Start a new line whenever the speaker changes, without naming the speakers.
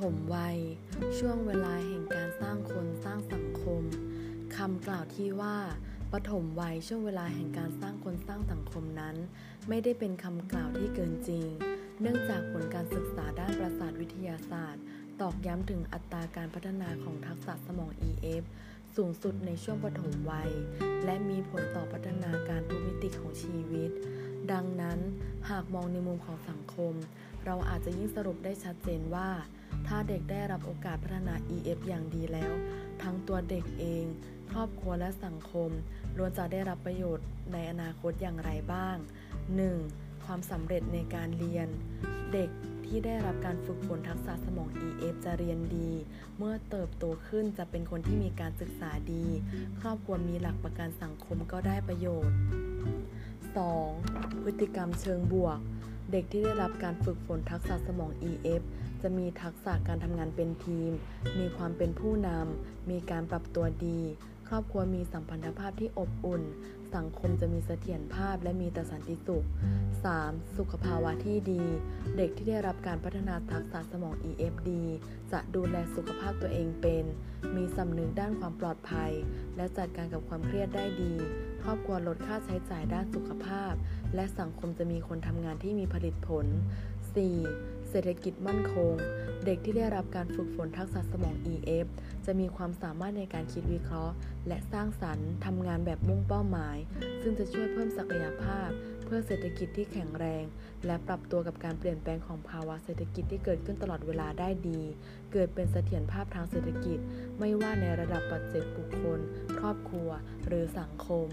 ฐมวัย ช่วงเวลาแห่งการสร้างคนสร้างสังคมคำกล่าวที่ว่าปฐมวัยช่วงเวลาแห่งการสร้างคนสร้างสังคมนั้น ไม่ได้เป็นคำกล่าวที่เกินจริง เนื่องจากผลการศึกษาด้านประสาทวิทยาศาสตร์ ตอกย้ำถึงอัตราการพัฒนาของทักษะสมอง EF สูงสุดในช่วงปฐมวัย และมีผลต่อพัฒนาการทุกมิติของชีวิต ดังนั้นหากมองในมุมของสังคม เราอาจจะยิ่งสรุปได้ชัดเจนว่า ถ้าเด็กได้รับโอกาสพัฒนา EF อย่างดีแล้ว ทั้งตัวเด็กเอง ครอบครัวและสังคมล้วนจะได้รับประโยชน์ในอนาคตอย่างไรบ้าง 1. ความสำเร็จในการเรียน เด็กที่ได้รับการฝึกฝนทักษะสมอง EF จะเรียนดี เมื่อเติบโตขึ้นจะเป็นคนที่มีการศึกษาดี ครอบครัวมีหลักประกันสังคมก็ได้ประโยชน์ 2. พฤติกรรมเชิงบวก เด็กที่ได้รับการฝึกฝนทักษะสมอง EF จะมีทักษะการทำงานเป็นทีม มีความเป็นผู้นำ มีการปรับตัวดีครอบครัวมีสัมพันธภาพที่อบอุ่น สังคมจะมีเสถียรภาพและมีแต่สันติสุข 3. สุขภาวะที่ดี เด็กที่ได้รับการพัฒนาทักษะสมอง EFD จะดูแลสุขภาพตัวเองเป็น มีสำนึกด้านความปลอดภัย และจัดการกับความเครียดได้ดี ครอบครัวลดค่าใช้จ่ายด้านสุขภาพ และสังคมจะมีคนทำงานที่มีผลิตผล 4. เศรษฐกิจมั่นคง เด็กที่ได้รับการฝึกฝนทักษะสมอง EF จะมีความสามารถในการคิดวิเคราะห์ และสร้างสรรค์ทำงานแบบมุ่งเป้าหมาย ซึ่งจะช่วยเพิ่มศักยภาพ เพื่อเศรษฐกิจที่แข็งแรง และปรับตัวกับการเปลี่ยนแปลงของภาวะเศรษฐกิจที่เกิดขึ้นตลอดเวลาได้ดี เกิดเป็นเสถียรภาพทางเศรษฐกิจ ไม่ว่าในระดับปัจเจกบุคคล ครอบครัว หรือสังคม